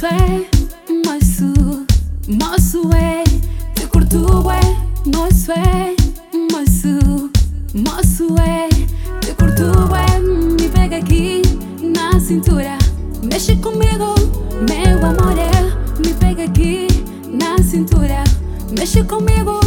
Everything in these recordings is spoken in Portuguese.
sei, nosso, nosso é. Te curto é, nosso é, nosso, nosso é. Te curto é, me pega aqui na cintura. Mexe comigo, meu amor é. Me pega aqui na cintura. Mexe comigo.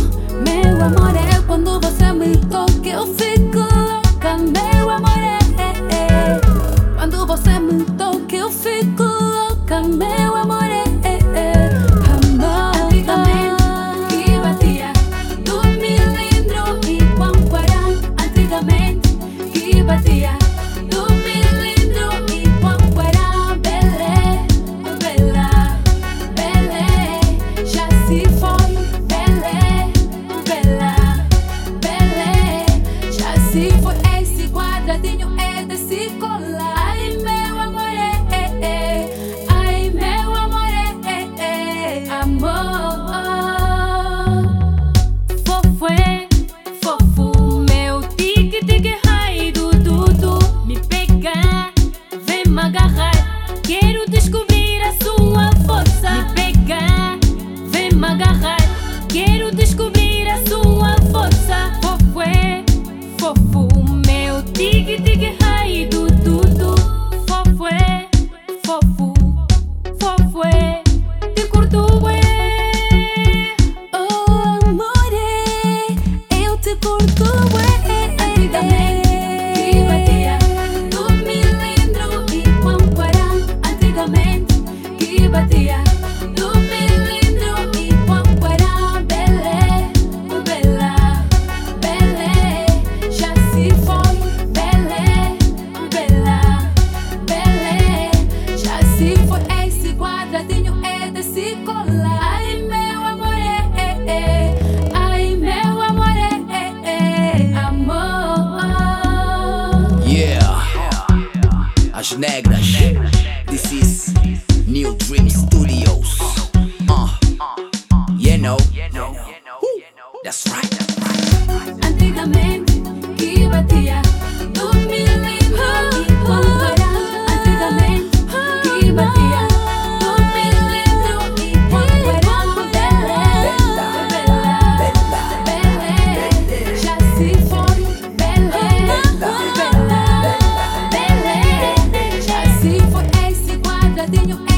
é desse colégio. Negras. This is New Dream Studios. Uh, you know. That's right. castillo.